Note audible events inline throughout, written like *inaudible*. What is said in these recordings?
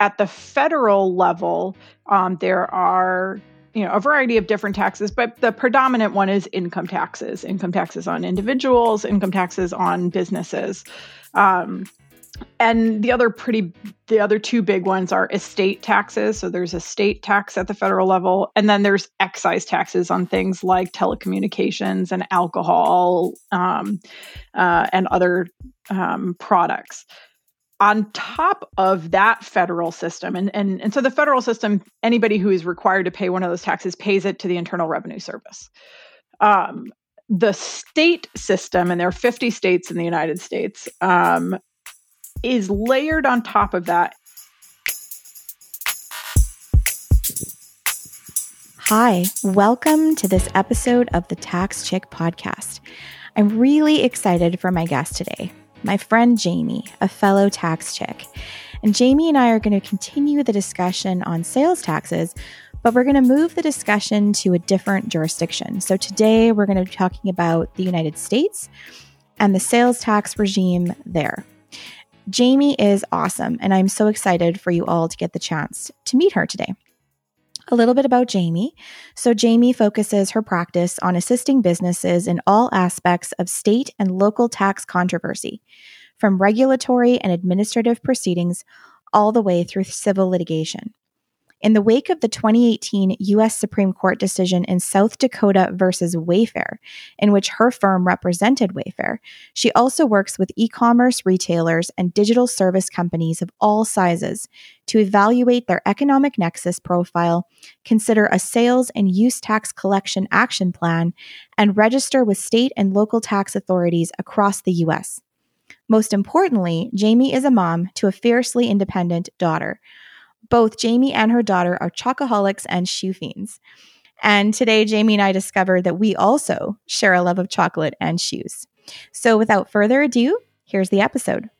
at the federal level, um, there are you know a variety of different taxes but the predominant one is income taxes income taxes on individuals income taxes on businesses. Um, and the other pretty the other two big ones are estate taxes. So there's a state tax at the federal level and then there's excise taxes on things like telecommunications and alcohol um, uh, and other um, products on top of that federal system. And, and and so the federal system anybody who is required to pay one of those taxes pays it to the internal revenue service. Um, the state system and there are 50 states in the united states um, is layered on top of that. Hi, welcome to this episode of the Tax Chick podcast. I'm really excited for my guest today my friend Jamie, a fellow tax chick. And Jamie and I are going to continue the discussion on sales taxes, but we're going to move the discussion to a different jurisdiction. So today we're going to be talking about the United States and the sales tax regime there. Jamie is awesome, and I'm so excited for you all to get the chance to meet her today. A little bit about Jamie. So, Jamie focuses her practice on assisting businesses in all aspects of state and local tax controversy, from regulatory and administrative proceedings all the way through civil litigation. In the wake of the 2018 U.S. Supreme Court decision in South Dakota versus Wayfair, in which her firm represented Wayfair, she also works with e commerce retailers and digital service companies of all sizes to evaluate their economic nexus profile, consider a sales and use tax collection action plan, and register with state and local tax authorities across the U.S. Most importantly, Jamie is a mom to a fiercely independent daughter both Jamie and her daughter are chocoholics and shoe fiends. And today, Jamie and I discovered that we also share a love of chocolate and shoes. So, without further ado, here's the episode.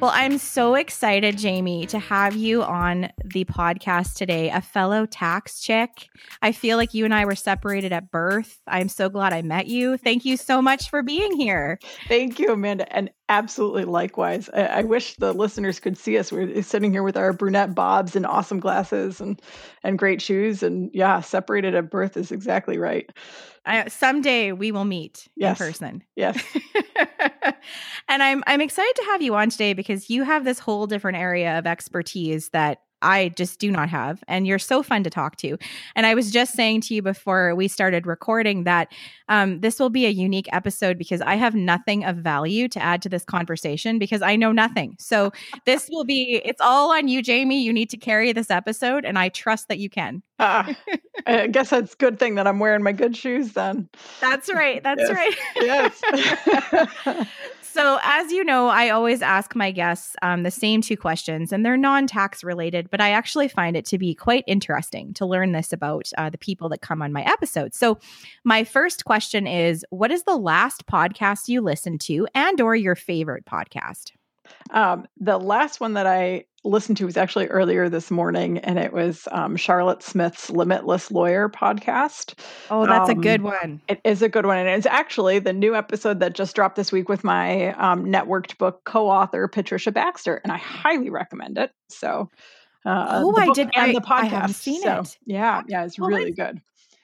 Well, I'm so excited, Jamie, to have you on the podcast today, a fellow tax chick. I feel like you and I were separated at birth. I'm so glad I met you. Thank you so much for being here. Thank you, Amanda. And absolutely likewise. I, I wish the listeners could see us. We're sitting here with our brunette bobs and awesome glasses and, and great shoes. And yeah, separated at birth is exactly right. I, someday we will meet yes. in person. Yes. *laughs* and I'm I'm excited to have you on today because you have this whole different area of expertise that I just do not have. And you're so fun to talk to. And I was just saying to you before we started recording that um, this will be a unique episode because I have nothing of value to add to this conversation because I know nothing. So *laughs* this will be, it's all on you, Jamie. You need to carry this episode. And I trust that you can. Uh, I guess that's a good thing that I'm wearing my good shoes then. That's right. That's yes. right. Yes. *laughs* *laughs* So, as you know, I always ask my guests um, the same two questions, and they're non tax related, but I actually find it to be quite interesting to learn this about uh, the people that come on my episodes. So, my first question is What is the last podcast you listened to and or your favorite podcast? Um, the last one that I listened to was actually earlier this morning, and it was um, Charlotte Smith's Limitless Lawyer podcast. Oh, that's um, a good one. It is a good one, and it's actually the new episode that just dropped this week with my um, networked book co-author Patricia Baxter, and I highly recommend it. So, uh, oh, I did, and I, the podcast. I haven't seen so, it. Yeah, yeah, it's well, really good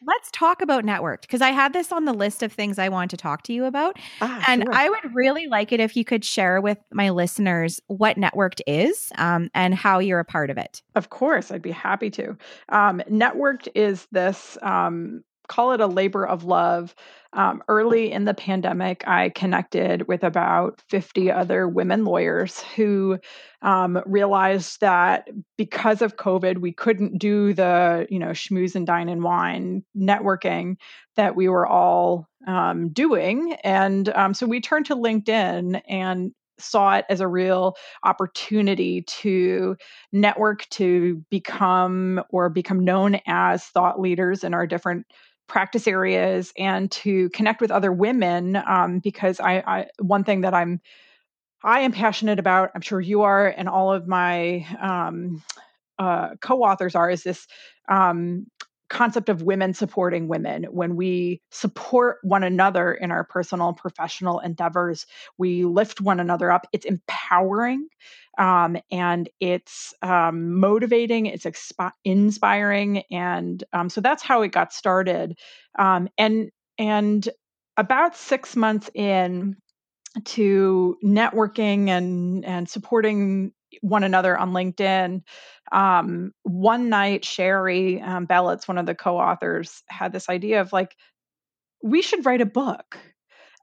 let's talk about networked because I had this on the list of things I want to talk to you about. Ah, and sure. I would really like it if you could share with my listeners what networked is um, and how you're a part of it. Of course, I'd be happy to. Um, networked is this, um, call it a labor of love um, early in the pandemic, I connected with about 50 other women lawyers who um, realized that because of COVID, we couldn't do the, you know, schmooze and dine and wine networking that we were all um, doing. And um, so we turned to LinkedIn and saw it as a real opportunity to network to become or become known as thought leaders in our different practice areas and to connect with other women um, because I, I one thing that I'm I am passionate about I'm sure you are and all of my um, uh, co-authors are is this um, concept of women supporting women. When we support one another in our personal and professional endeavors, we lift one another up. It's empowering um, and it's um, motivating, it's expi- inspiring. And um, so that's how it got started. Um, and, and about six months in, to networking and and supporting one another on LinkedIn. Um, one night, Sherry um, one of the co-authors, had this idea of like, we should write a book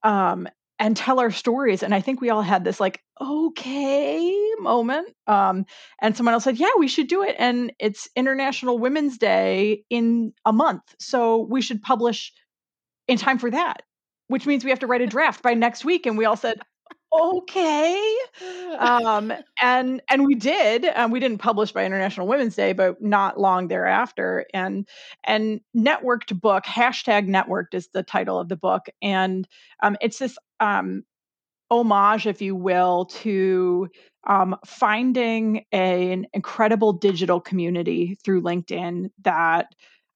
um, and tell our stories. And I think we all had this like, okay moment. Um, and someone else said, yeah, we should do it. And it's International Women's Day in a month, so we should publish in time for that. Which means we have to write a draft by next week. And we all said, okay. *laughs* Um, and and we did um, we didn't publish by international women's day but not long thereafter and and networked book hashtag networked is the title of the book and um, it's this um, homage if you will to um, finding a, an incredible digital community through linkedin that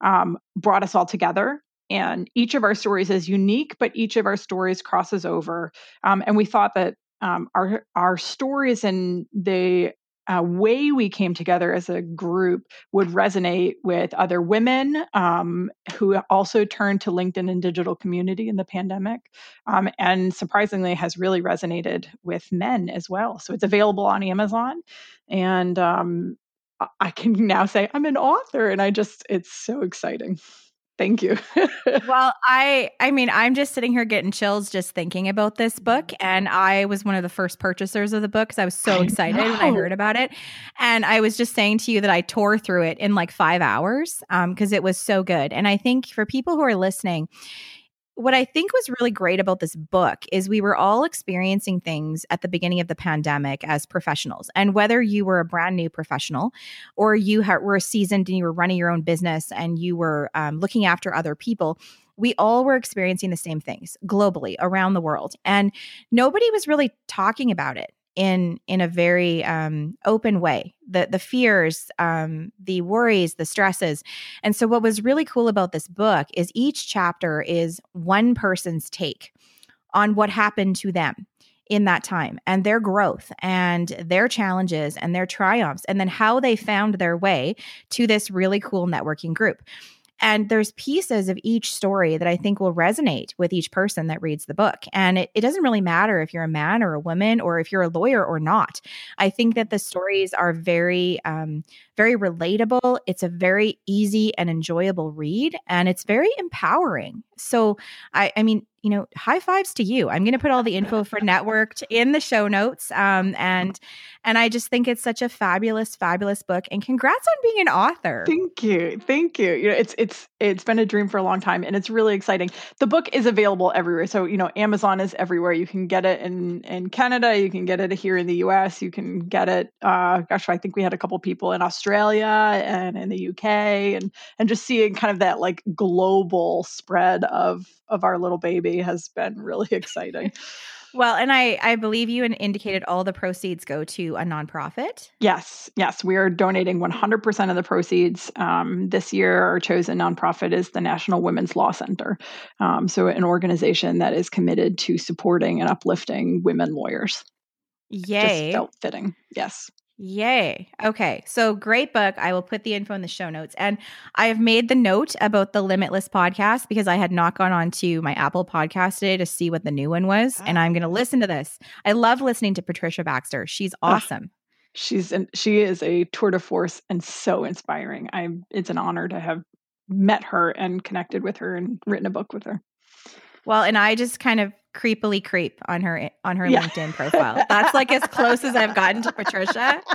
um, brought us all together and each of our stories is unique but each of our stories crosses over um, and we thought that um, our our stories and the uh, way we came together as a group would resonate with other women um, who also turned to linkedin and digital community in the pandemic um, and surprisingly has really resonated with men as well. So it's available on amazon and um, i can now say i'm an author and i just it's so exciting Thank you. *laughs* well, I I mean, I'm just sitting here getting chills just thinking about this book and I was one of the first purchasers of the book cuz I was so excited when I heard about it. And I was just saying to you that I tore through it in like 5 hours um cuz it was so good. And I think for people who are listening, what I think was really great about this book is we were all experiencing things at the beginning of the pandemic as professionals. And whether you were a brand new professional or you ha- were seasoned and you were running your own business and you were um, looking after other people, we all were experiencing the same things globally around the world. And nobody was really talking about it in in a very um, open way. The the fears um, the worries the stresses. And so what was really cool about this book is each chapter is one person's take on what happened to them in that time and their growth and their challenges and their triumphs and then how they found their way to this really cool networking group and there's pieces of each story that I think will resonate with each person that reads the book. And it, it, doesn't really matter if you're a man or a woman or if you're a lawyer or not. I think that the stories are very, um, very relatable. It's a very easy and enjoyable read, and it's very empowering. So, I, I mean, you know, high fives to you. I'm going to put all the info for Networked in the show notes. Um, and and I just think it's such a fabulous, fabulous book. And congrats on being an author. Thank you, thank you. You know, it's it's it's been a dream for a long time, and it's really exciting. The book is available everywhere. So you know, Amazon is everywhere. You can get it in in Canada. You can get it here in the U.S. You can get it. Uh, gosh, I think we had a couple people in Australia and in the UK, and and just seeing kind of that like global spread of of our little baby has been really *laughs* exciting. Well, and I I believe you indicated all the proceeds go to a nonprofit. Yes, yes, we are donating 100% of the proceeds. Um, this year, our chosen nonprofit is the National Women's Law Center, um, so an organization that is committed to supporting and uplifting women lawyers. Yay! Just felt fitting. Yes. Yay. Okay. So great book. I will put the info in the show notes. And I have made the note about the Limitless podcast because I had not gone on to my Apple podcast today to see what the new one was. And I'm going to ah. listen to this. I love listening to Patricia Baxter. She's awesome. she's an, she is a tour de force and so inspiring. I it's an honor to have met her and connected with her and written a book with her. Well, and I just kind of creepily creep on her on her yeah. LinkedIn profile. That's like as close as I've gotten to Patricia. *laughs*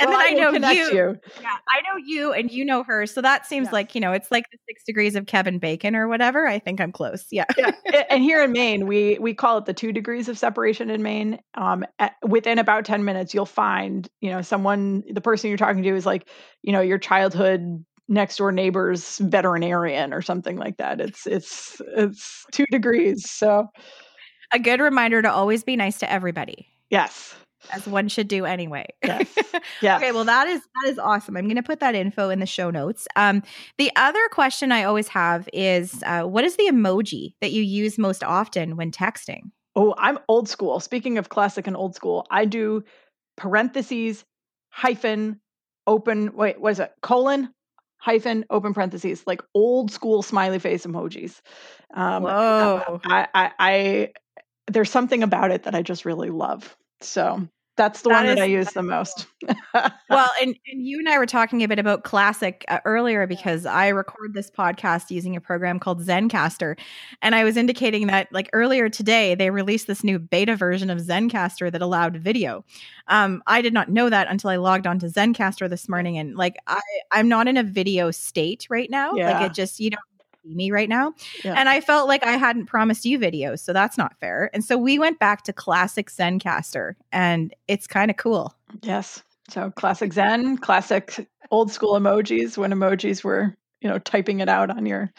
And well, then I, I know you, you, Yeah, I know you and you know her. So that seems like, you know, it's like the six degrees of Kevin Bacon or whatever. I think I'm close. Yeah. yeah. *laughs* and here in Maine, we we call it the two degrees of separation in Maine. Um, at, within about 10 minutes, you'll find, you know, someone, the person you're talking to is like, you know, your childhood next door neighbor's veterinarian or something like that. It's it's it's two degrees. So a good reminder to always be nice to everybody. Yes. as one should do anyway. Yes. *laughs* yes. okay, well that is that is awesome. I'm going to put that info in the show notes. Um, the other question I always have is, uh, what is the emoji that you use most often when texting? Oh, I'm old school. Speaking of classic and old school, I do parentheses, hyphen, open. Wait, was it colon, hyphen, open parentheses, like old school smiley face emojis. Um, Whoa! I, I, I, there's something about it that I just really love. So that's the that one is, that I use the most. well, *laughs* and, and you and I were talking a bit about classic uh, earlier because I record this podcast using a program called Zencastr. And I was indicating that, like earlier today, they released this new beta version of Zencastr that allowed video. Um, I did not know that until I logged on to Zencastr this morning. And like, I, I'm not in a video state right now. Yeah. Like, it just, you don't see me right now. Yeah. And I felt like I hadn't promised you videos, so that's not fair. And so we went back to classic Zencastr and it's kind of cool. Yes. So classic Zen, classic old school emojis when emojis were, you know, typing it out on your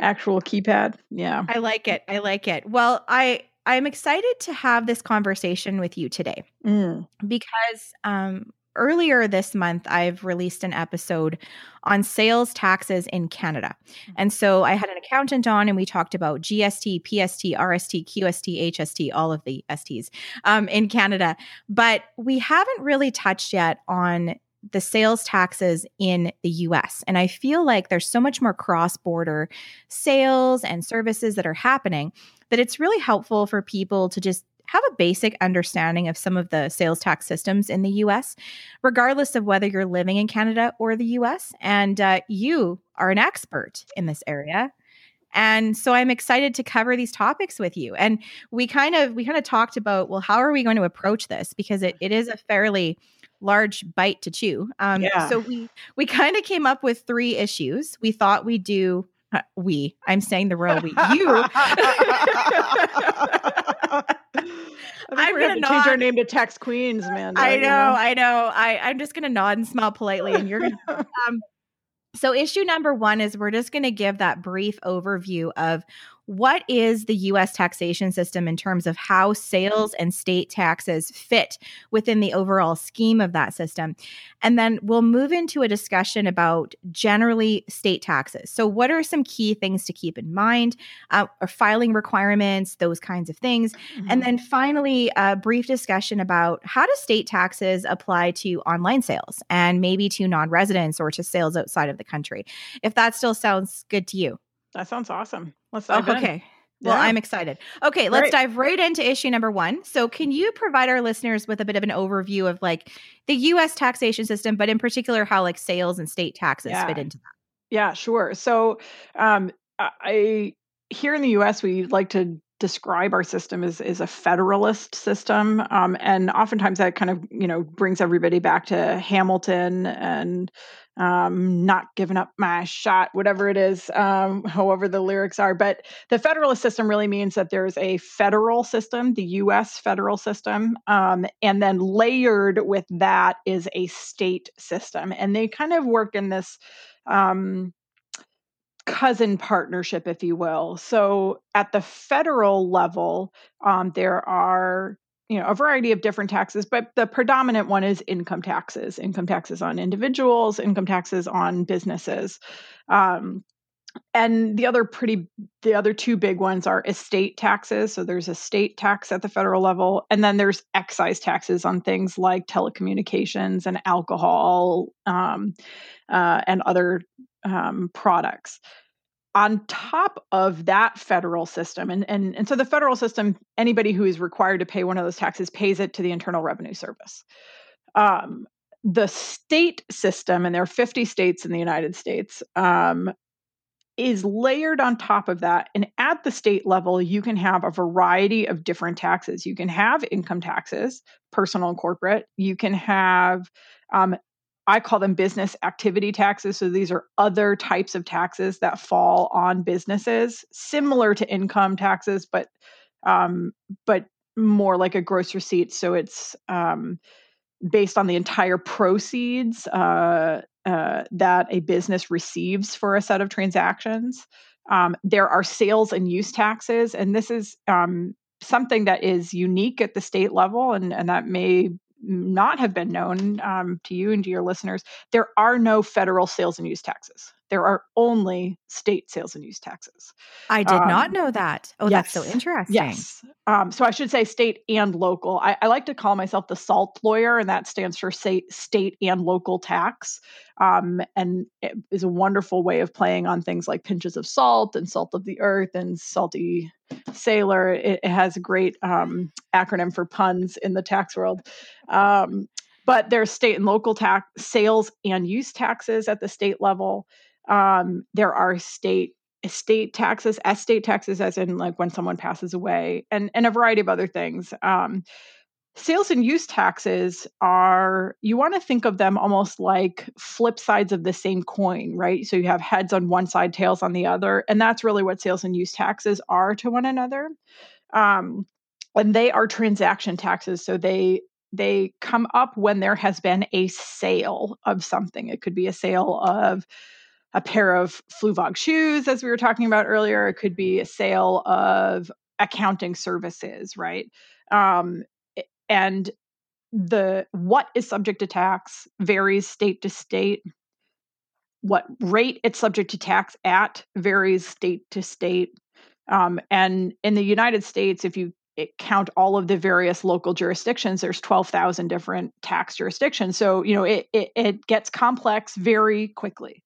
actual keypad. Yeah. I like it. I like it. Well, I I'm excited to have this conversation with you today mm. because um, earlier this month, I've released an episode on sales taxes in Canada. Mm-hmm. And so I had an accountant on and we talked about GST, PST, RST, QST, HST, all of the STs um, in Canada. But we haven't really touched yet on the sales taxes in the US. And I feel like there's so much more cross border sales and services that are happening that it's really helpful for people to just have a basic understanding of some of the sales tax systems in the US, regardless of whether you're living in Canada or the US. And uh, you are an expert in this area. And so I'm excited to cover these topics with you. And we kind of we kind of talked about, well, how are we going to approach this? Because it, it is a fairly large bite to chew. Um, yeah. So we we kind of came up with three issues. We thought we'd do we. I'm saying the royal we. You. *laughs* *laughs* I am gonna, change our name to Tax Queens, man. I know, you know, I know. I I'm just gonna nod and smile politely, and you're gonna. *laughs* um, so issue number one is we're just gonna give that brief overview of what is the US taxation system in terms of how sales and state taxes fit within the overall scheme of that system? And then we'll move into a discussion about generally state taxes. So, what are some key things to keep in mind, uh, or filing requirements, those kinds of things? Mm-hmm. And then finally, a brief discussion about how do state taxes apply to online sales and maybe to non residents or to sales outside of the country, if that still sounds good to you. That sounds awesome. Let's dive oh, okay. Well, yeah. I'm excited. Okay, let's right. dive right into issue number one. So, can you provide our listeners with a bit of an overview of like the U.S. taxation system, but in particular how like sales and state taxes yeah. fit into that? Yeah, sure. So, um, I here in the U.S. we like to describe our system as, as a federalist system, um, and oftentimes that kind of you know brings everybody back to Hamilton and um, not giving up my shot, whatever it is, um, however the lyrics are. But the federalist system really means that there's a federal system, the US federal system, um, and then layered with that is a state system. And they kind of work in this um, cousin partnership, if you will. So at the federal level, um, there are you know a variety of different taxes but the predominant one is income taxes income taxes on individuals income taxes on businesses um, and the other pretty the other two big ones are estate taxes so there's a state tax at the federal level and then there's excise taxes on things like telecommunications and alcohol um, uh, and other um, products. On top of that federal system and, and and so the federal system anybody who is required to pay one of those taxes pays it to the internal revenue service. Um, the state system and there are 50 states in the united states um, is layered on top of that and at the state level you can have a variety of different taxes. You can have income taxes personal and corporate. You can have um, I call them business activity taxes. So these are other types of taxes that fall on businesses, similar to income taxes, but um, but more like a gross receipt. So it's um, based on the entire proceeds uh, uh, that a business receives for a set of transactions. Um, there are sales and use taxes, and this is um, something that is unique at the state level, and, and that may not have been known um, to you and to your listeners, there are no federal sales and use taxes. There are only state sales and use taxes. I did um, not know that. Oh, yes, that's so interesting. Yes. Um, so I should say state and local. I, I, like to call myself the SALT lawyer, and that stands for state, state and local tax. Um, and it is a wonderful way of playing on things like pinches of salt and salt of the earth and salty sailor. It, it has a great um, acronym for puns in the tax world. Um, but there's state and local tax sales and use taxes at the state level. Um, there are state estate taxes, estate taxes, as in like when someone passes away, and and a variety of other things. Um, sales and use taxes are you want to think of them almost like flip sides of the same coin right? So you have heads on one side tails on the other and that's really what sales and use taxes are to one another. Um, and they are transaction taxes so they they come up when there has been a sale of something. It could be a sale of a pair of Fluevog shoes, as we were talking about earlier. It could be a sale of accounting services, right? Um, and the what is subject to tax varies state to state. What rate it's subject to tax at varies state to state. Um, and in the United States, if you count all of the various local jurisdictions, there's 12,000 different tax jurisdictions. So, you know, it, it, it gets complex very quickly.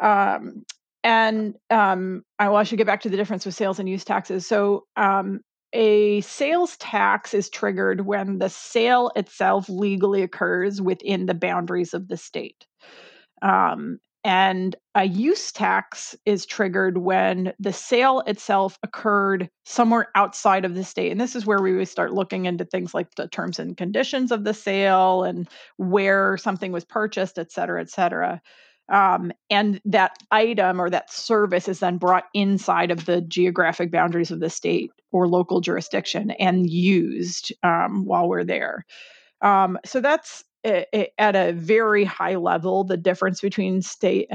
Um, and um, I, well, I should get back to the difference with sales and use taxes. So, um, a sales tax is triggered when the sale itself legally occurs within the boundaries of the state. Um, and a use tax is triggered when the sale itself occurred somewhere outside of the state. And this is where we would start looking into things like the terms and conditions of the sale and where something was purchased, et cetera, et cetera. Um, and that item or that service is then brought inside of the geographic boundaries of the state or local jurisdiction and used um, while we're there. Um, so that's at a very high level the difference between state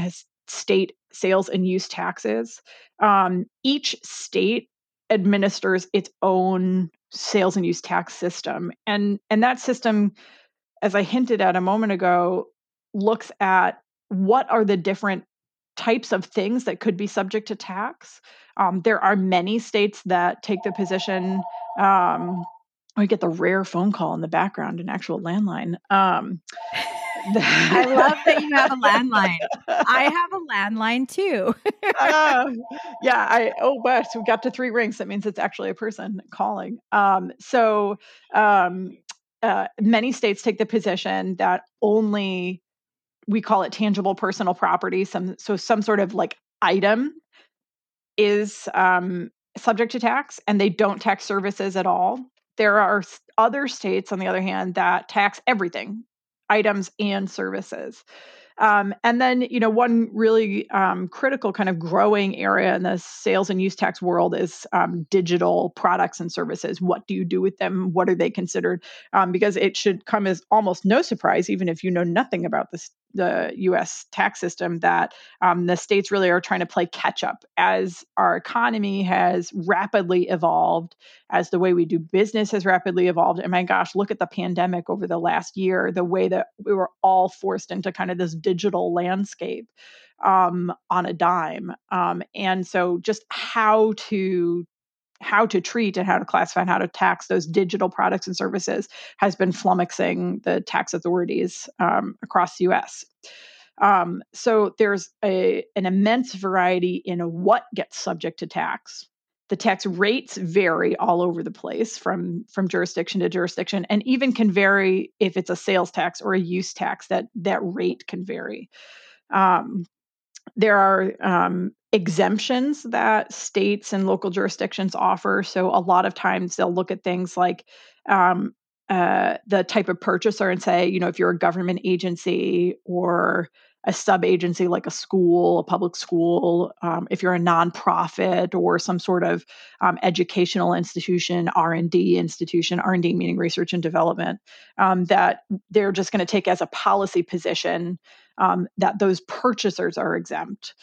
state sales and use taxes. Um, each state administers its own sales and use tax system, and and that system, as I hinted at a moment ago, looks at what are the different types of things that could be subject to tax. Um, there are many states that take the position. Um, we get the rare phone call in the background, an actual landline. Um, *laughs* I love that you have a landline. I *laughs* have a landline too. uh, *laughs* yeah, I oh but we got to three rings. That means it's actually a person calling. Um, so um, uh, many states take the position that only we call it tangible personal property some so some sort of like item is um, subject to tax and they don't tax services at all there are other states on the other hand that tax everything items and services um, and then, you know, one really um, critical kind of growing area in the sales and use tax world is um, digital products and services. What do you do with them? What are they considered? Um, because it should come as almost no surprise, even if you know nothing about this the US tax system that um, the states really are trying to play catch up as our economy has rapidly evolved, as the way we do business has rapidly evolved. And my gosh, look at the pandemic over the last year, the way that we were all forced into kind of this digital landscape um, on a dime. Um, and so just how to how to treat and how to classify and how to tax those digital products and services has been flummoxing the tax authorities um, across the US. Um, so there's a, an immense variety in what gets subject to tax. The tax rates vary all over the place from, from jurisdiction to jurisdiction, and even can vary if it's a sales tax or a use tax. That that rate can vary. Um, there are um, exemptions that states and local jurisdictions offer. So a lot of times they'll look at things like um, uh, the type of purchaser and say, you know, if you're a government agency or a sub agency like a school, a public school, um, if you're a nonprofit or some sort of um, educational institution, R and D institution, R and D meaning research and development, um, that they're just going to take as a policy position um, that those purchasers are exempt.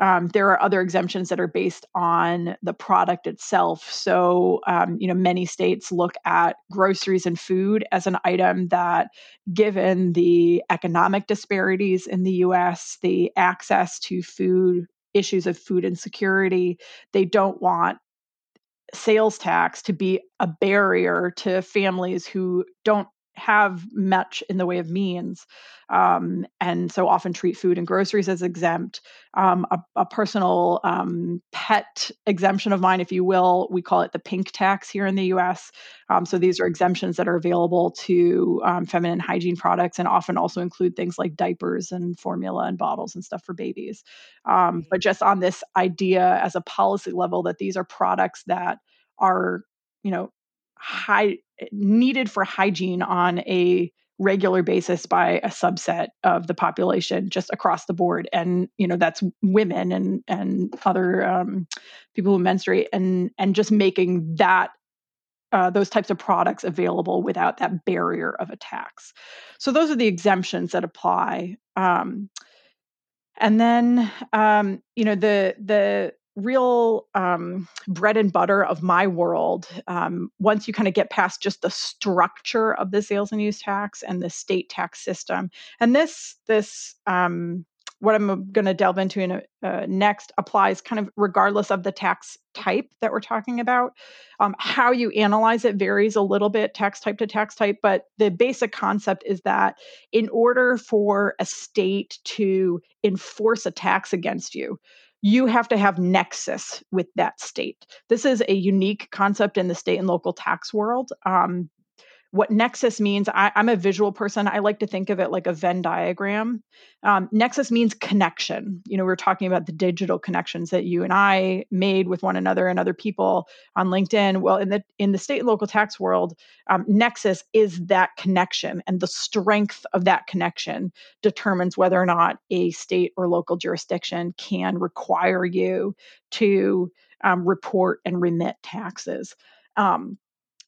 Um, there are other exemptions that are based on the product itself. So, um, you know, many states look at groceries and food as an item that, given the economic disparities in the US, the access to food, issues of food insecurity, they don't want sales tax to be a barrier to families who don't have much in the way of means um, and so often treat food and groceries as exempt. Um, a, a, personal um, pet exemption of mine if you will we call it the pink tax here in the us um, so these are exemptions that are available to um, feminine hygiene products and often also include things like diapers and formula and bottles and stuff for babies. Um, but just on this idea as a policy level that these are products that are you know high needed for hygiene on a regular basis by a subset of the population just across the board. And you know that's women and and other um, people who menstruate and and just making that uh, those types of products available without that barrier of a tax so those are the exemptions that apply um, and then um, you know the the real um, bread and butter of my world um, once you kind of get past just the structure of the sales and use tax and the state tax system and this this um, what I'm going to delve into in a, uh, next applies kind of regardless of the tax type that we're talking about. Um, how you analyze it varies a little bit, tax type to tax type, but the basic concept is that in order for a state to enforce a tax against you, you have to have nexus with that state. This is a unique concept in the state and local tax world. Um, what nexus means I, am a visual person i like to think of it like a venn diagram. Um, nexus means connection. You know we are talking about the digital connections that you and i made with one another and other people on linkedin. Well in the in the state and local tax world um, nexus is that connection and the strength of that connection determines whether or not a state or local jurisdiction can require you to um, report and remit taxes. Um,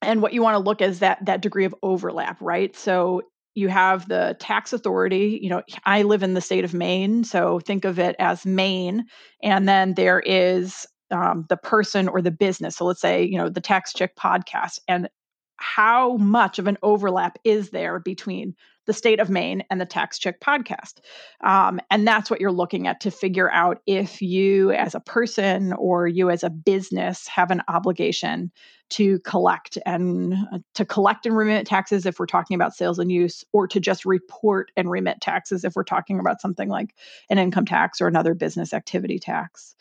and what you want to look at is that that degree of overlap right? So you have the tax authority you know i live in the state of maine so think of it as maine and then there is um, the person or the business so let's say you know the tax chick podcast and how much of an overlap is there between the state of Maine and the Tax Chick podcast. Um, and that's what you're looking at to figure out if you, as a person or you as a business, have an obligation to collect and uh, to collect and remit taxes if we're talking about sales and use, or to just report and remit taxes if we're talking about something like an income tax or another business activity tax.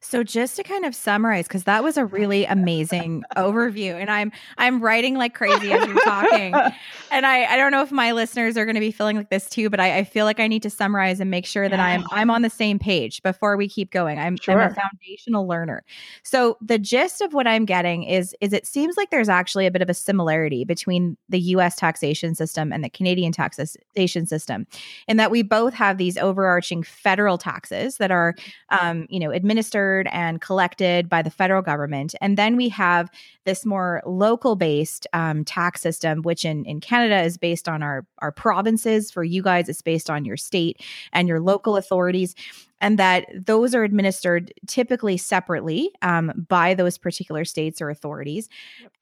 So just to kind of summarize, because that was a really amazing overview, and I'm I'm writing like crazy as you're talking, *laughs* and I I don't know if my listeners are going to be feeling like this too, but I, I feel like I need to summarize and make sure that I'm I'm on the same page before we keep going. I'm, sure. I'm a foundational learner, so the gist of what I'm getting is is it seems like there's actually a bit of a similarity between the U.S. taxation system and the Canadian taxation system, in that we both have these overarching federal taxes that are um, you know administered and collected by the federal government. And then we have this more local based um, tax system, which in, in Canada is based on our, our provinces. For you guys, it's based on your state and your local authorities and that those are administered typically separately um, by those particular states or authorities.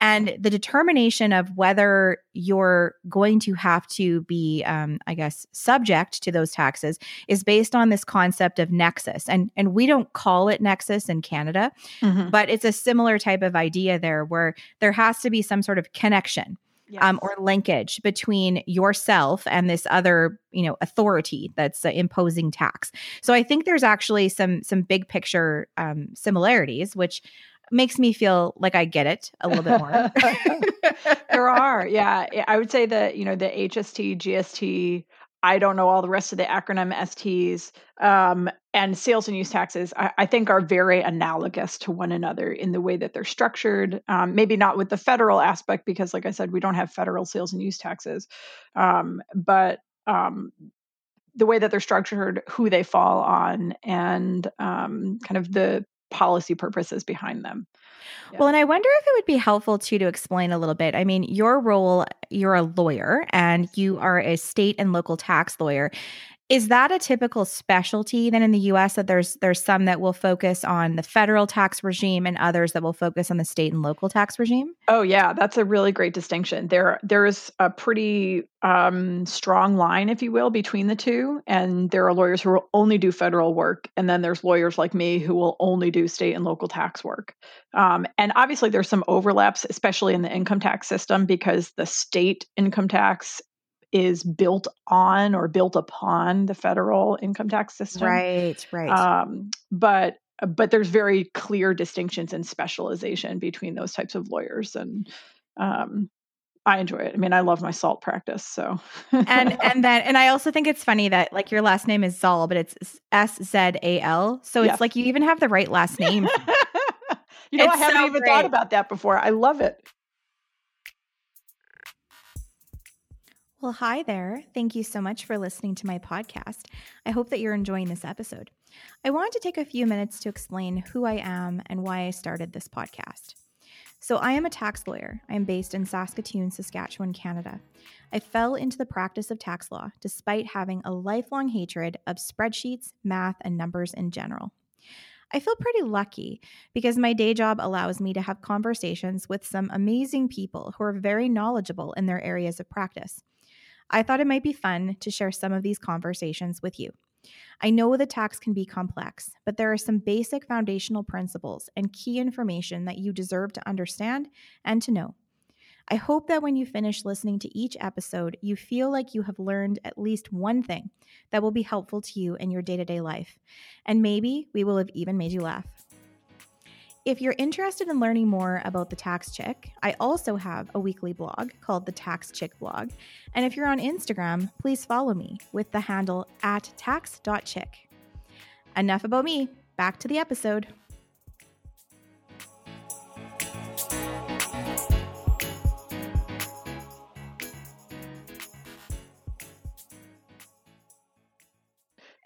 And the determination of whether you're going to have to be, um, I guess, subject to those taxes is based on this concept of nexus. And, and we don't call it nexus in Canada, mm-hmm. but it's a similar type of idea there where there has to be some sort of connection yes. um, or linkage between yourself and this other you know authority that's uh, imposing tax so i think there's actually some some big picture um, similarities which makes me feel like I get it a little bit more. *laughs* there are, yeah. I would say that you know the HST, GST, I don't know all the rest of the acronym STs um, and sales and use taxes. I, I, think are very analogous to one another in the way that they're structured. Um, maybe not with the federal aspect because, like I said, we don't have federal sales and use taxes, um, but um, the way that they're structured, who they fall on, and um, kind of the policy purposes behind them. Yeah. Well, and I wonder if it would be helpful too to explain a little bit. I mean, your role, you're a lawyer and you are a state and local tax lawyer. Is that a typical specialty then in the US that there's there's some that will focus on the federal tax regime and others that will focus on the state and local tax regime? Oh yeah, that's a really great distinction. There there is a pretty um, strong line, if you will, between the two, and there are lawyers who will only do federal work, and then there's lawyers like me who will only do state and local tax work. Um, and obviously, there's some overlaps, especially in the income tax system, because the state income tax is built on or built upon the federal income tax system. Right, right. Um, but but there's very clear distinctions and specialization between those types of lawyers and um, I enjoy it. I mean, I love my salt practice. So and *laughs* and then and I also think it's funny that like your last name is Zal, but it's S Z A L. So it's like you even have the right last name. *laughs* you know, it's I haven't so even great. thought about that before. I love it. Well, hi there. Thank you so much for listening to my podcast. I hope that you're enjoying this episode. I wanted to take a few minutes to explain who I am and why I started this podcast. So, I am a tax lawyer. I am based in Saskatoon, Saskatchewan, Canada. I fell into the practice of tax law despite having a lifelong hatred of spreadsheets, math, and numbers in general. I feel pretty lucky because my day job allows me to have conversations with some amazing people who are very knowledgeable in their areas of practice. I thought it might be fun to share some of these conversations with you. I know the tax can be complex, but there are some basic foundational principles and key information that you deserve to understand and to know. I hope that when you finish listening to each episode, you feel like you have learned at least one thing that will be helpful to you in your day to day life. And maybe we will have even made you laugh. If you're interested in learning more about the Tax Chick, I also have a weekly blog called the Tax Chick Blog. And if you're on Instagram, please follow me with the handle at tax.chick. Enough about me. Back to the episode.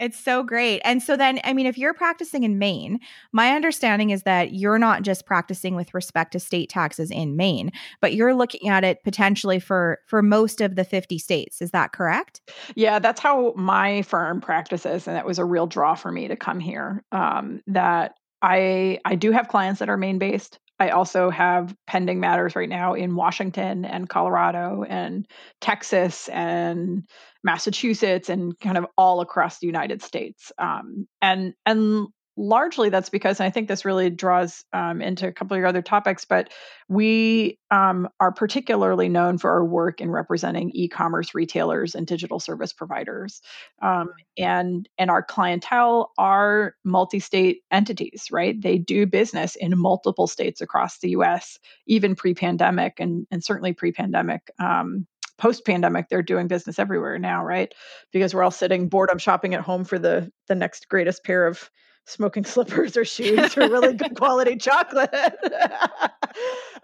It's so great. And so then, I mean, if you're practicing in Maine, my understanding is that you're not just practicing with respect to state taxes in Maine, but you're looking at it potentially for for most of the 50 states. Is that correct? Yeah, that's how my firm practices, and that was a real draw for me to come here. Um, that I I do have clients that are Maine based. I also have pending matters right now in Washington and Colorado and Texas and Massachusetts and kind of all across the United States. Um, and and largely that's because and I think this really draws um, into a couple of your other topics, but we um, are particularly known for our work in representing e-commerce retailers and digital service providers, um, and and our clientele are multi-state entities, right? They do business in multiple states across the U.S. even pre-pandemic and and certainly pre-pandemic. Um, post pandemic they're doing business everywhere now right because we're all sitting boredom shopping at home for the the next greatest pair of smoking *laughs* slippers or shoes or really *laughs* good quality chocolate. *laughs*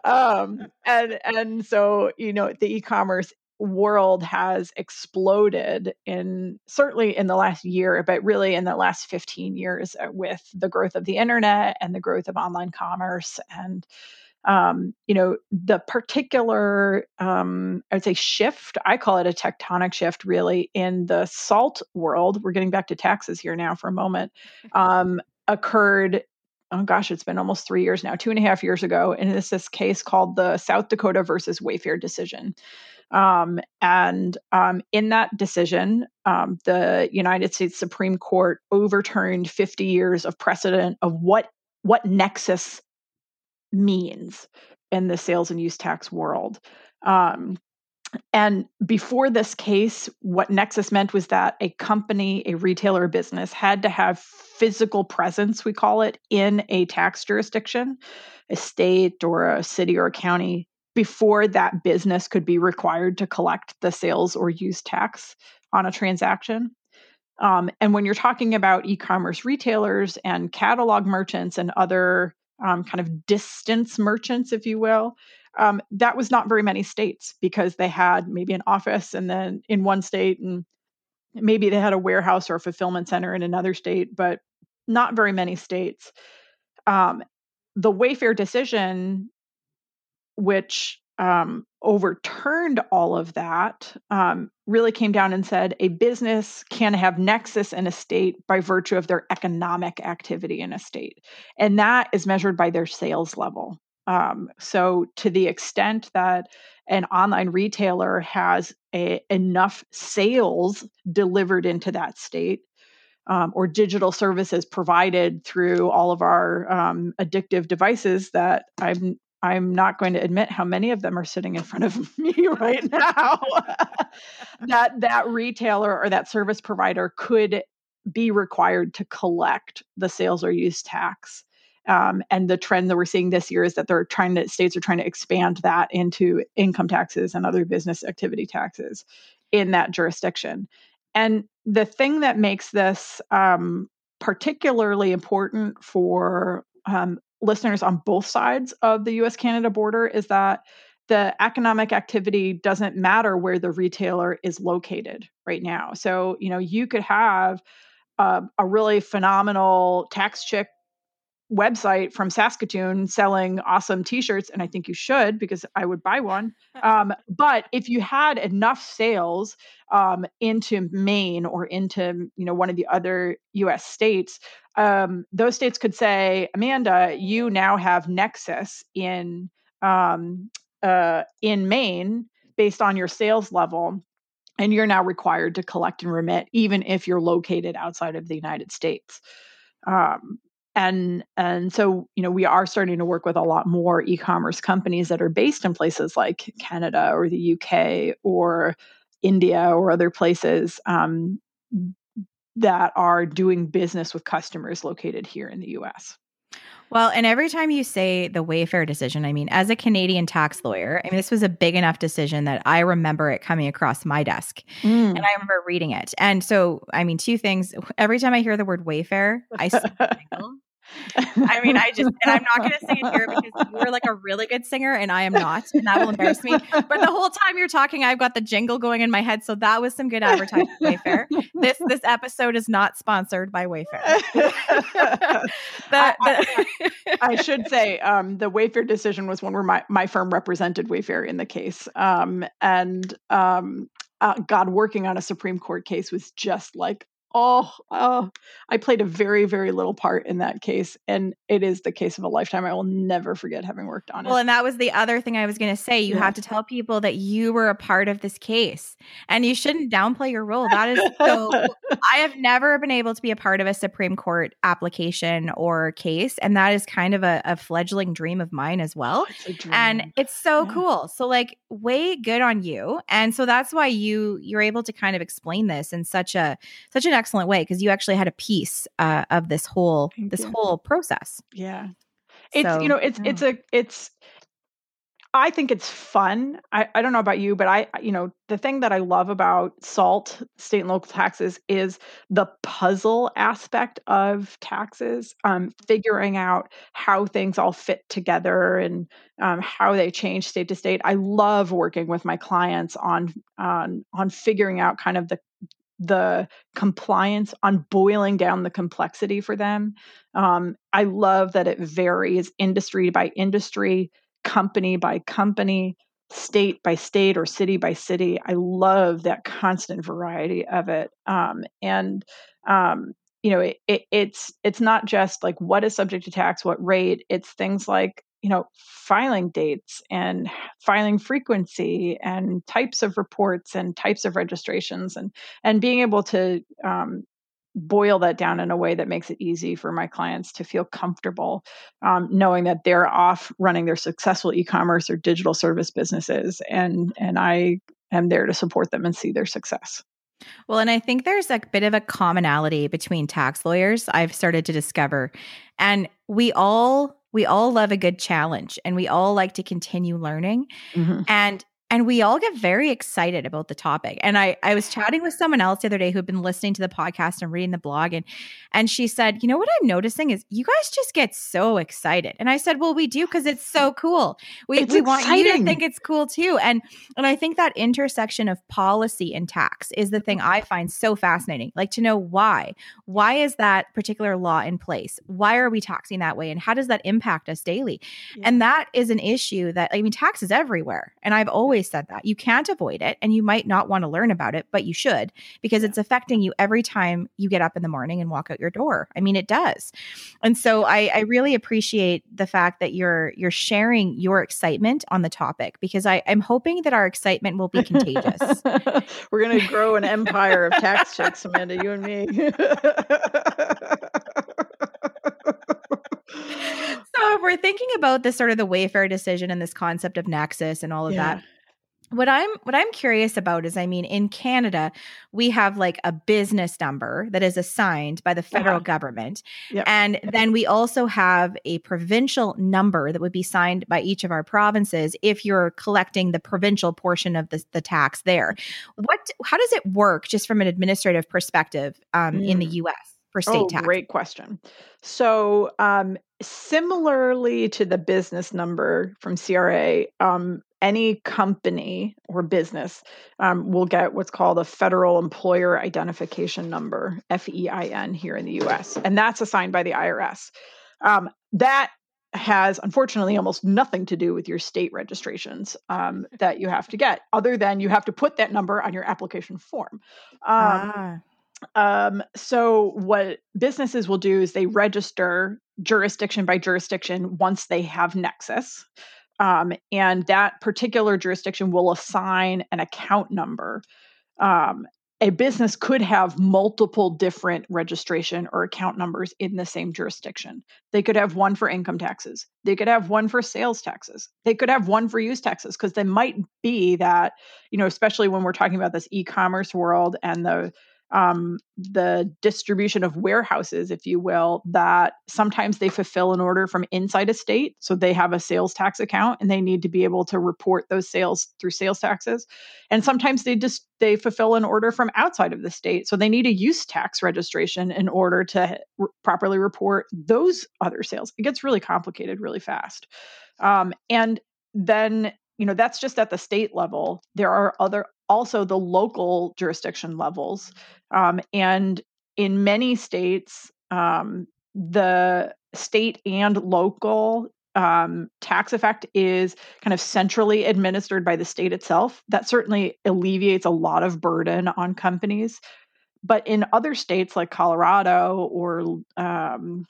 Um and and so you know the e-commerce world has exploded in certainly in the last year but really in the last 15 years uh, with the growth of the internet and the growth of online commerce and um, you know, the particular, um, I would say, shift, I call it a tectonic shift really in the salt world. We're getting back to taxes here now for a moment, um, occurred. Oh gosh, it's been almost three years now, two and a half years ago. And it's this case called the South Dakota versus Wayfair decision. Um, and um, in that decision, um, the United States Supreme Court overturned 50 years of precedent of what what nexus means in the sales and use tax world. Um, and before this case, what Nexus meant was that a company, a retailer, business had to have physical presence, we call it, in a tax jurisdiction, a state or a city or a county, before that business could be required to collect the sales or use tax on a transaction. Um, and when you're talking about e commerce retailers and catalog merchants and other um, kind of distance merchants, if you will. Um, that was not very many states because they had maybe an office and then in one state and maybe they had a warehouse or a fulfillment center in another state, but not very many states. Um, the Wayfair decision, which um, overturned all of that um, really came down and said a business can have nexus in a state by virtue of their economic activity in a state. And that is measured by their sales level. Um, so, to the extent that an online retailer has a, enough sales delivered into that state, um, or digital services provided through all of our um, addictive devices that I'm I'm not going to admit how many of them are sitting in front of *laughs* me right *laughs* now. *laughs* that that retailer or that service provider could be required to collect the sales or use tax. Um, and the trend that we're seeing this year is that they're trying to states are trying to expand that into income taxes and other business activity taxes in that jurisdiction. And the thing that makes this um, particularly important for um, listeners on both sides of the US Canada border is that the economic activity doesn't matter where the retailer is located right now. So, you know, you could have uh, a really phenomenal tax chick website from Saskatoon selling awesome t-shirts and I think you should because I would buy one. *laughs* Um, but if you had enough sales um, into Maine or into you know one of the other US states, um, those states could say, Amanda, you now have nexus in um, uh, in Maine based on your sales level and you're now required to collect and remit even if you're located outside of the United States. Um, and and so you know we are starting to work with a lot more e-commerce companies that are based in places like canada or the uk or india or other places um, that are doing business with customers located here in the us well, and every time you say the Wayfair decision, I mean, as a Canadian tax lawyer, I mean, this was a big enough decision that I remember it coming across my desk mm. and I remember reading it. And so, I mean, two things. Every time I hear the word Wayfair, I *laughs* I mean, I just, and I'm not going to sing it here because you're like a really good singer and I am not, and that will embarrass me. But the whole time you're talking, I've got the jingle going in my head. So that was some good advertising, Wayfair. This, this episode is not sponsored by Wayfair. *laughs* *laughs* the, I, I, I, should say um, the Wayfair decision was one where my, my firm represented Wayfair in the case. Um, and um, uh, God, working on a Supreme Court case was just like oh, oh, I played a very, very little part in that case. And it is the case of a lifetime. I will never forget having worked on it. Well, and that was the other thing I was going to say. You yeah. have to tell people that you were a part of this case and you shouldn't downplay your role. That is so, *laughs* I have never been able to be a part of a Supreme Court application or case. And that is kind of a, a fledgling dream of mine as well. Oh, and it's so yeah. cool. So, like, way good on you. And so that's why you, you're able to kind of explain this in such a, such an excellent way because you actually had a piece uh, of this whole Thank this you. whole process. Yeah, it's so, you know it's yeah. it's a it's I think it's fun. I, I don't know about you, but I, you know, the thing that I love about SALT, state and local taxes, is the puzzle aspect of taxes, um, figuring out how things all fit together and um, how they change state to state. I love working with my clients on on on figuring out kind of the the compliance on boiling down the complexity for them. Um, I love that it varies industry by industry, company by company, state by state, or city by city. I love that constant variety of it. Um, and um, you know, it, it, it's it's not just like what is subject to tax, what rate. It's things like you know filing dates and filing frequency and types of reports and types of registrations and and being able to um, boil that down in a way that makes it easy for my clients to feel comfortable um, knowing that they're off running their successful e-commerce or digital service businesses and and i am there to support them and see their success well, and I think there's a bit of a commonality between tax lawyers I've started to discover. And we all we all love a good challenge and we all like to continue learning. Mm-hmm. And and we all get very excited about the topic. And i i was chatting with someone else the other day who'd been listening to the podcast and reading the blog and and she said you know what i'm noticing is you guys just get so excited. And i said well we do because it's so cool. We, we want you to think it's cool too. And and i think that intersection of policy and tax is the thing i find so fascinating like to know why. Why is that particular law in place? Why are we taxing that way? And how does that impact us daily? Yeah. and that is an issue that i mean tax is everywhere. And i've always always said that. You can't avoid it and you might not want to learn about it, but you should because it's affecting you every time you get up in the morning and walk out your door. I mean, it does. And so I, I really appreciate the fact that you're you're sharing your excitement on the topic because I, I'm hoping that our excitement will be contagious. *laughs* We're gonna grow an empire of tax *laughs* checks, Amanda, you and me. so if we're thinking about this sort of the Wayfair decision and this concept of nexus and all of yeah. that, what i'm what i'm curious about is i mean in canada we have like a business number that is assigned by the federal government. Yep. and then we also have a provincial number that would be signed by each of our provinces if you're collecting the provincial portion of the, the tax there. What how does it work just from an administrative perspective um, mm. in the us for state oh, tax? great question. So um, similarly to the business number from cra um, any company or business um, will get what's called a federal employer identification number fein here in the us and that's assigned by the irs um, that has unfortunately almost nothing to do with your state registrations um, that you have to get other than you have to put that number on your application form. Um, ah. Um, so what businesses will do is they register jurisdiction by jurisdiction once they have nexus um, and that particular jurisdiction will assign an account number. Um, a business could have multiple different registration or account numbers in the same jurisdiction. They could have one for income taxes. They could have one for sales taxes. They could have one for use taxes because they might be that, you know, especially when we're talking about this e commerce world and the um, the distribution of warehouses, if you will, that sometimes they fulfill an order from inside a state. So they have a sales tax account and they need to be able to report those sales through sales taxes. And sometimes they just they fulfill an order from outside of the state. So they need a use tax registration in order to r- properly report those other sales. It gets really complicated really fast. Um, and then you know that's just at the state level there are other also the local jurisdiction levels. Um, and in many states, um, the state and local um, tax effect is kind of centrally administered by the state itself. That certainly alleviates a lot of burden on companies. But in other states like Colorado or um,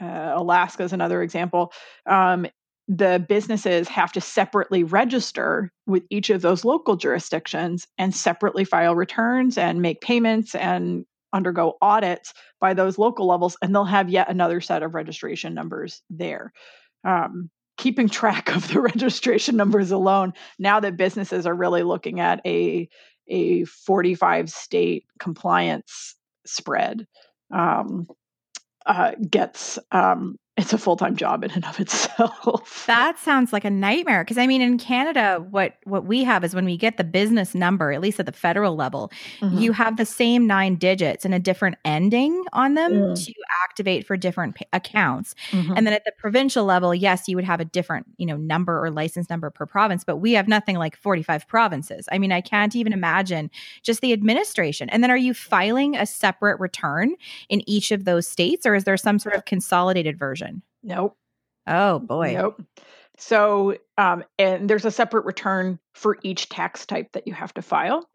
uh, Alaska is another example, um, the businesses have to separately register with each of those local jurisdictions and separately file returns and make payments and undergo audits by those local levels and they'll have yet another set of registration numbers there. Um, keeping *laughs* track of the registration numbers alone now that businesses are really looking at a a 45 state compliance spread um, uh, gets um, it's a full-time job in and of itself. *laughs* That sounds like a nightmare because I mean in Canada what what we have is when we get the business number at least at the federal level mm-hmm. you have the same 9 digits and a different ending on them to activate for different p- accounts. Mm-hmm. And then at the provincial level yes you would have a different you know number or license number per province but we have nothing like 45 provinces. I mean I can't even imagine just the administration. And then are you filing a separate return in each of those states or is there some sort of consolidated version? Nope. Oh boy. Nope. So, um, and there's a separate return for each tax type that you have to file.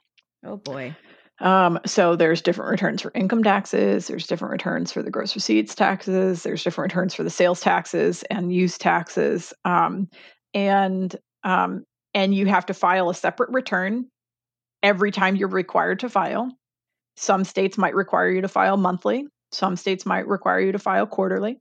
Oh boy. Um, so there's different returns for income taxes. There's different returns for the gross receipts taxes. There's different returns for the sales taxes and use taxes. Um, and um, and you have to file a separate return every time you're required to file. Some states might require you to file monthly. Some states might require you to file quarterly.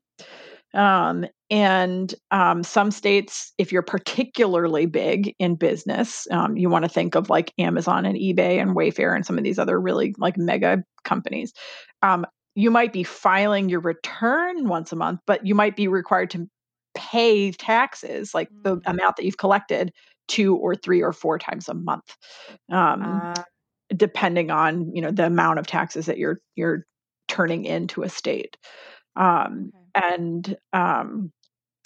Um, and um, some states, if you're particularly big in business, um, you want to think of like Amazon and eBay and Wayfair and some of these other really like mega companies. Um, you might be filing your return once a month, but you might be required to pay taxes, like the mm. amount that you've collected, two or three or four times a month, um, uh, depending on you know the amount of taxes that you're you're turning into a state. Um. And um,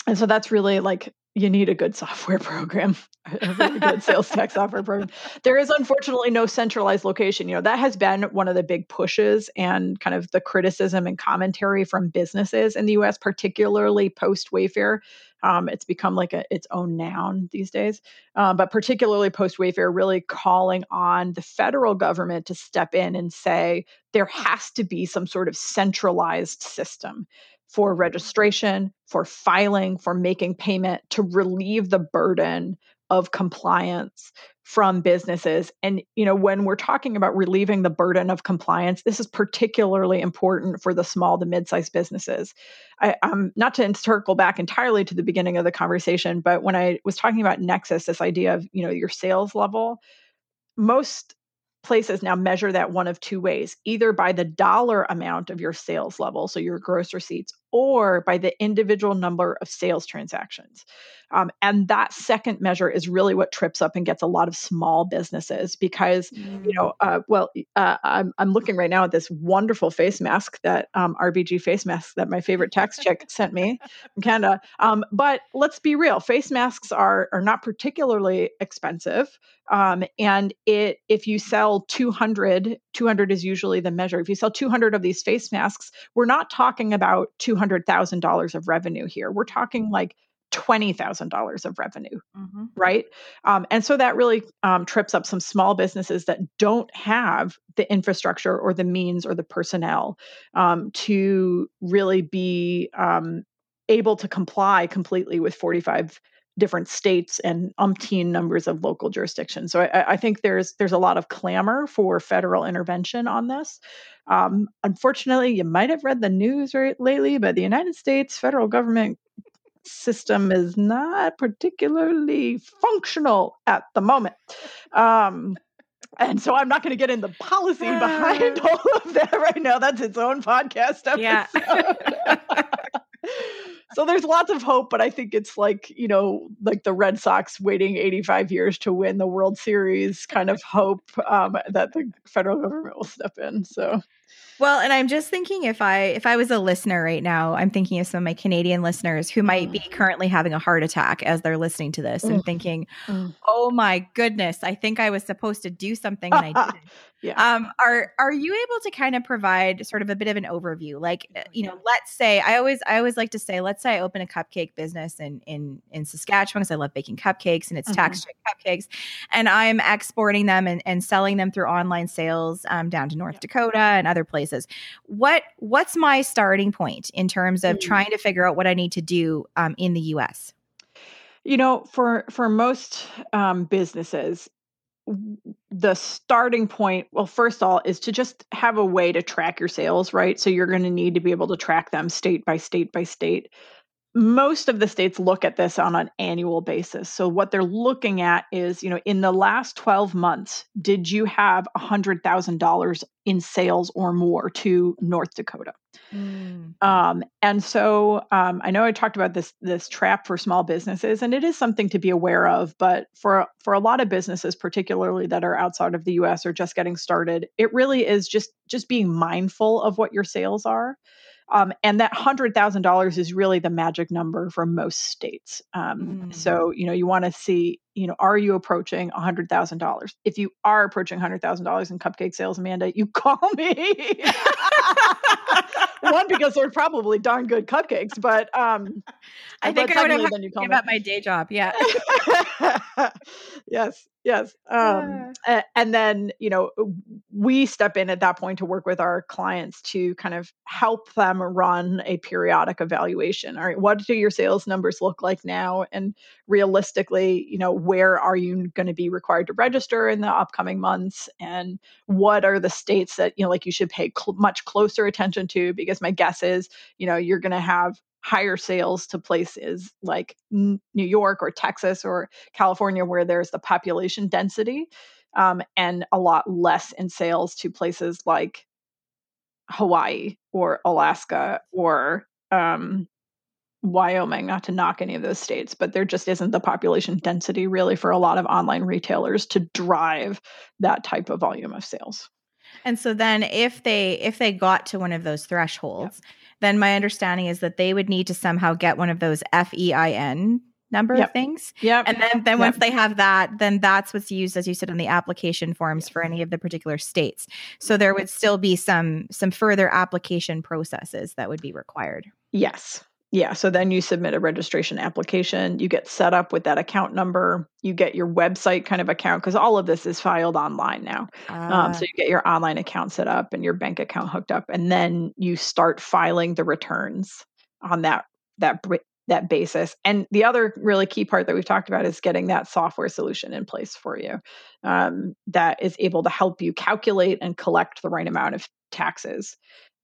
and so that's really like you need a good software *laughs* program, a good sales tax software program. There is unfortunately no centralized location. You know, that has been one of the big pushes and kind of the criticism and commentary from businesses in the US, particularly post Wayfair. Um, it's become like a, its own noun these days, um, but particularly post Wayfair, really calling on the federal government to step in and say there has to be some sort of centralized system for registration, for filing, for making payment to relieve the burden of compliance from businesses. And you know, when we're talking about relieving the burden of compliance, this is particularly important for the small to mid-sized businesses. I, am not to circle back entirely to the beginning of the conversation, but when I was talking about Nexus, this idea of you know your sales level, most places now measure that one of two ways either by the dollar amount of your sales level, so your gross receipts, or by the individual number of sales transactions. Um, and that second measure is really what trips up and gets a lot of small businesses because, mm. you know, uh, well, uh, I'm, I'm looking right now at this wonderful face mask that um, RBG face mask that my favorite tax chick *laughs* sent me from Canada. Um, but let's be real, face masks are, are not particularly expensive. Um, and it if you sell 200, 200 is usually the measure. If you sell 200 of these face masks, we're not talking about 200 $200,000 of revenue here. We're talking like $20,000 of revenue, mm-hmm. right? Um, and so that really um, trips up some small businesses that don't have the infrastructure or the means or the personnel um, to really be um, able to comply completely with 45 different states and umpteen numbers of local jurisdictions. So I, I, think there's there's a lot of clamor for federal intervention on this. Um, unfortunately, you might have read the news right lately, but the United States federal government system is not particularly functional at the moment. Um, and so I'm not going to get into the policy behind *laughs* all of that right now. That's its own podcast episode. Yeah. *laughs* so there's lots of hope, but I think it's like, you know, like the Red Sox waiting 85 years to win the World Series kind of hope um, that the federal government will step in. So well, and I'm just thinking if I if I was a listener right now, I'm thinking of some of my Canadian listeners who might be mm. currently having a heart attack as they're listening to this mm. and thinking, mm. "Oh my goodness, I think I was supposed to do something and I *laughs* didn't." Yeah. Um are are you able to kind of provide sort of a bit of an overview? Like, uh, you know, let's say I always I always like to say, let's say I open a cupcake business in in in Saskatchewan because I love baking cupcakes and it's mm-hmm. tax cupcakes and I'm exporting them and, and selling them through online sales um, down to North Dakota and other places. What what's my starting point in terms of mm. trying to figure out what I need to do um, in the U.S. You know, for for most um, businesses, the starting point well first of all is to just have a way to track your sales right? So you're going to need to be able to track them state by state by state most of the states look at this on an annual basis. So what they're looking at is, you know, in the last 12 months, did you have $100,000 in sales or more to North Dakota? Mm. Um, and so um, I know I talked about this this trap for small businesses, and it is something to be aware of. But for for a lot of businesses, particularly that are outside of the U.S. or just getting started, it really is just just being mindful of what your sales are. Um, and that hundred thousand dollars is really the magic number for most states. Um, mm. So you know you want to see you know are you approaching a hundred thousand dollars? If you are approaching hundred thousand dollars in cupcake sales, Amanda, you *laughs* call me. One because they're probably darn good cupcakes, but um, I think I would have to give up my day job. Yeah. *laughs* yes yes um, yeah. and then you know we step in at that point to work with our clients to kind of help them run a periodic evaluation all right what do your sales numbers look like now? And realistically you know where are you going to be required to register in the upcoming months? And what are the states that you know like you should pay cl- much closer attention to? Because my guess is you know you're going to have higher sales to places like New York or Texas or California, where there's the population density, um, and a lot less in sales to places like Hawaii or Alaska or um, Wyoming, not to knock any of those states, but there just isn't the population density really for a lot of online retailers to drive that type of volume of sales. And so then if they if they got to one of those thresholds, yeah. Then my understanding is that they would need to somehow get one of those FEIN number yep. of things. Yeah. And then then yep. once they have that, then that's what's used as you said on the application forms for any of the particular states. So there would still be some some further application processes that would be required. Yes. Yeah, so then you submit a registration application, you get set up with that account number, you get your website kind of account because all of this is filed online now. Um, so ah. you get your online account set up and your bank account hooked up, and then you start filing the returns on that that that basis. And the other really key part that we've talked about is getting that software solution in place for you um, that is able to help you calculate and collect the right amount of taxes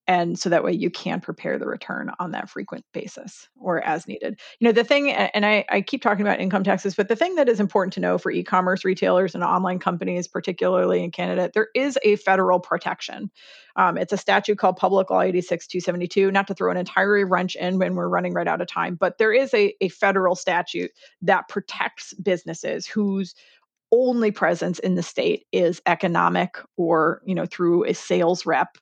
and so that way you can prepare the return on that frequent basis or as needed. You know the thing and I, I, keep talking about income taxes but the thing that is important to know for e-commerce retailers and online companies particularly in canada there is a federal protection. Um, it's a statute called public law 86272 not to throw an entire wrench in when we're running right out of time but there is a, a federal statute that protects businesses whose only presence in the state is economic or you know through a sales rep.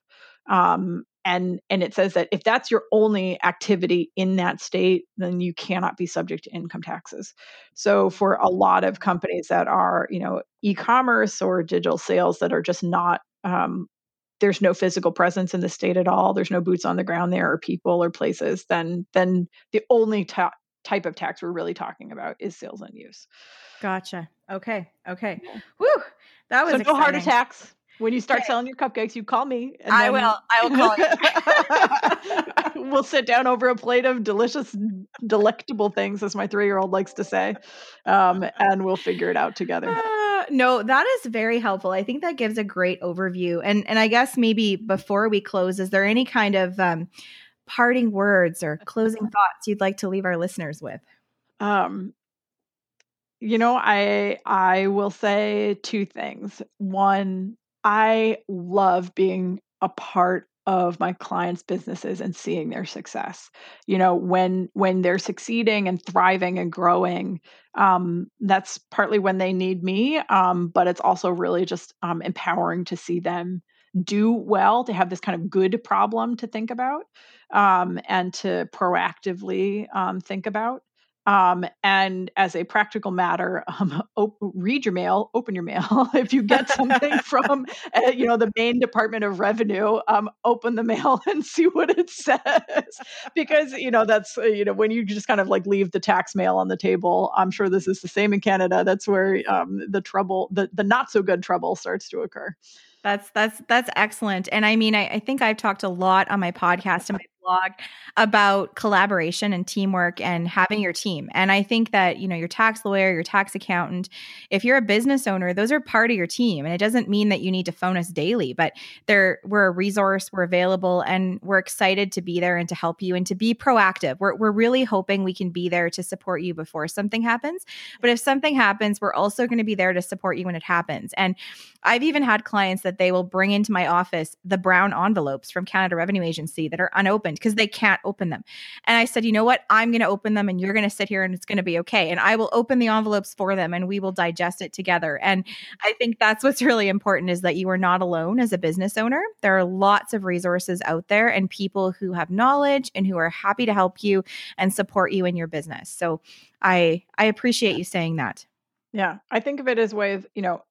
Um, and and it says that if that's your only activity in that state then you cannot be subject to income taxes. So for a lot of companies that are you know e-commerce or digital sales that are just not um, there's no physical presence in the state at all there's no boots on the ground there or people or places then then the only ta- type of tax we're really talking about is sales and use. Gotcha. Okay okay. Woo! that was so exciting. no heart attacks when you start okay. selling your cupcakes, you call me. I will. I will call you. *laughs* we'll sit down over a plate of delicious, delectable things, as my three-year-old likes to say, um, and we'll figure it out together. Uh, no, that is very helpful. I think that gives a great overview. And and I guess maybe before we close, is there any kind of um, parting words or closing *laughs* thoughts you'd like to leave our listeners with? Um, you know, I I will say two things. One, I love being a part of my clients' businesses and seeing their success. You know, when when they're succeeding and thriving and growing, um, that's partly when they need me. Um, but it's also really just um, empowering to see them do well, to have this kind of good problem to think about, um, and to proactively um, think about. Um, and as a practical matter, *laughs* um, op- read your mail, open your mail. *laughs* if you get something *laughs* from, uh, you know, the Maine Department of Revenue, um, open the mail and see what it says, because you know that's uh, you know when you just kind of like leave the tax mail on the table. I'm sure this is the same in Canada. That's where um, the trouble, the the not so good trouble, starts to occur. That's that's that's excellent. And I mean, I, I think I've talked a lot on my podcast and my blog about collaboration and teamwork and having your team. And I think that, you know, your tax lawyer, your tax accountant, if you're a business owner, those are part of your team. And it doesn't mean that you need to phone us daily, but they're we're a resource, we're available, and we're excited to be there and to help you and to be proactive. We're we're really hoping we can be there to support you before something happens. But if something happens, we're also going to be there to support you when it happens. And I've even had clients that they will bring into my office the brown envelopes from Canada Revenue Agency that are unopened because they can't open them. And I said, you know what? I'm going to open them and you're going to sit here and it's going to be okay. And I will open the envelopes for them and we will digest it together. And I think that's what's *laughs* really important is that you are not alone as a business owner. There are lots of resources out there and people who have knowledge and who are happy to help you and support you in your business. So I I appreciate you saying that. Yeah, I think of it as way of, you know,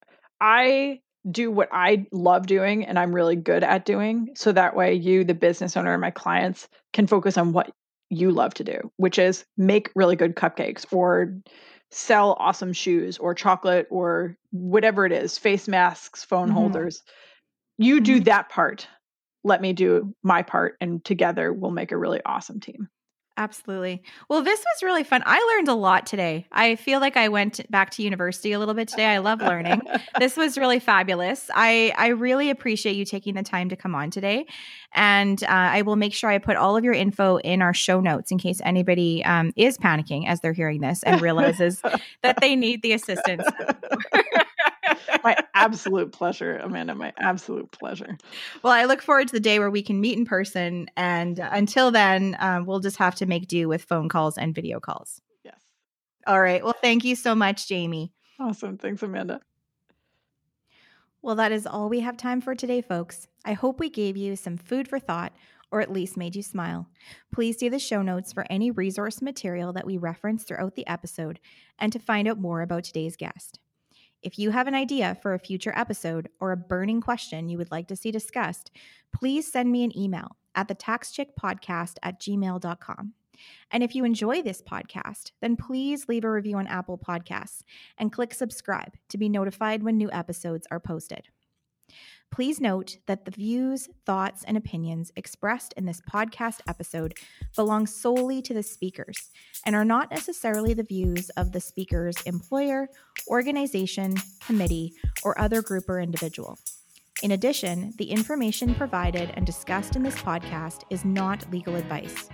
I do what I love doing and I'm really good at doing. So that way, you, the business owner, and my clients can focus on what you love to do, which is make really good cupcakes or sell awesome shoes or chocolate or whatever it is face masks, phone mm-hmm. holders. You do mm-hmm. that part. Let me do my part, and together we'll make a really awesome team. Absolutely. Well, this was really fun. I learned a lot today. I feel like I went back to university a little bit today. I love learning. *laughs* this was really fabulous. I I really appreciate you taking the time to come on today, and uh, I will make sure I put all of your info in our show notes in case anybody um, is panicking as they're hearing this and *laughs* realizes that they need the assistance. *laughs* my *laughs* absolute pleasure, Amanda. My absolute pleasure. Well, I look forward to the day where we can meet in person. And until then, um, we'll just have to make do with phone calls and video calls. Yes. All right. Well, thank you so much, Jamie. Awesome. Thanks, Amanda. Well, that is all we have time for today, folks. I hope we gave you some food for thought or at least made you smile. Please see the show notes for any resource material that we reference throughout the episode and to find out more about today's guest. If you have an idea for a future episode or a burning question you would like to see discussed, please send me an email at the at gmail.com. And if you enjoy this podcast, then please leave a review on Apple Podcasts and click subscribe to be notified when new episodes are posted. Please note that the views, thoughts, and opinions expressed in this podcast episode belong solely to the speakers and are not necessarily the views of the speaker's employer, organization, committee, or other group or individual. In addition, the information provided and discussed in this podcast is not legal advice.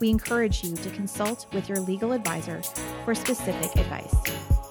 We encourage you to consult with your legal advisor for specific advice.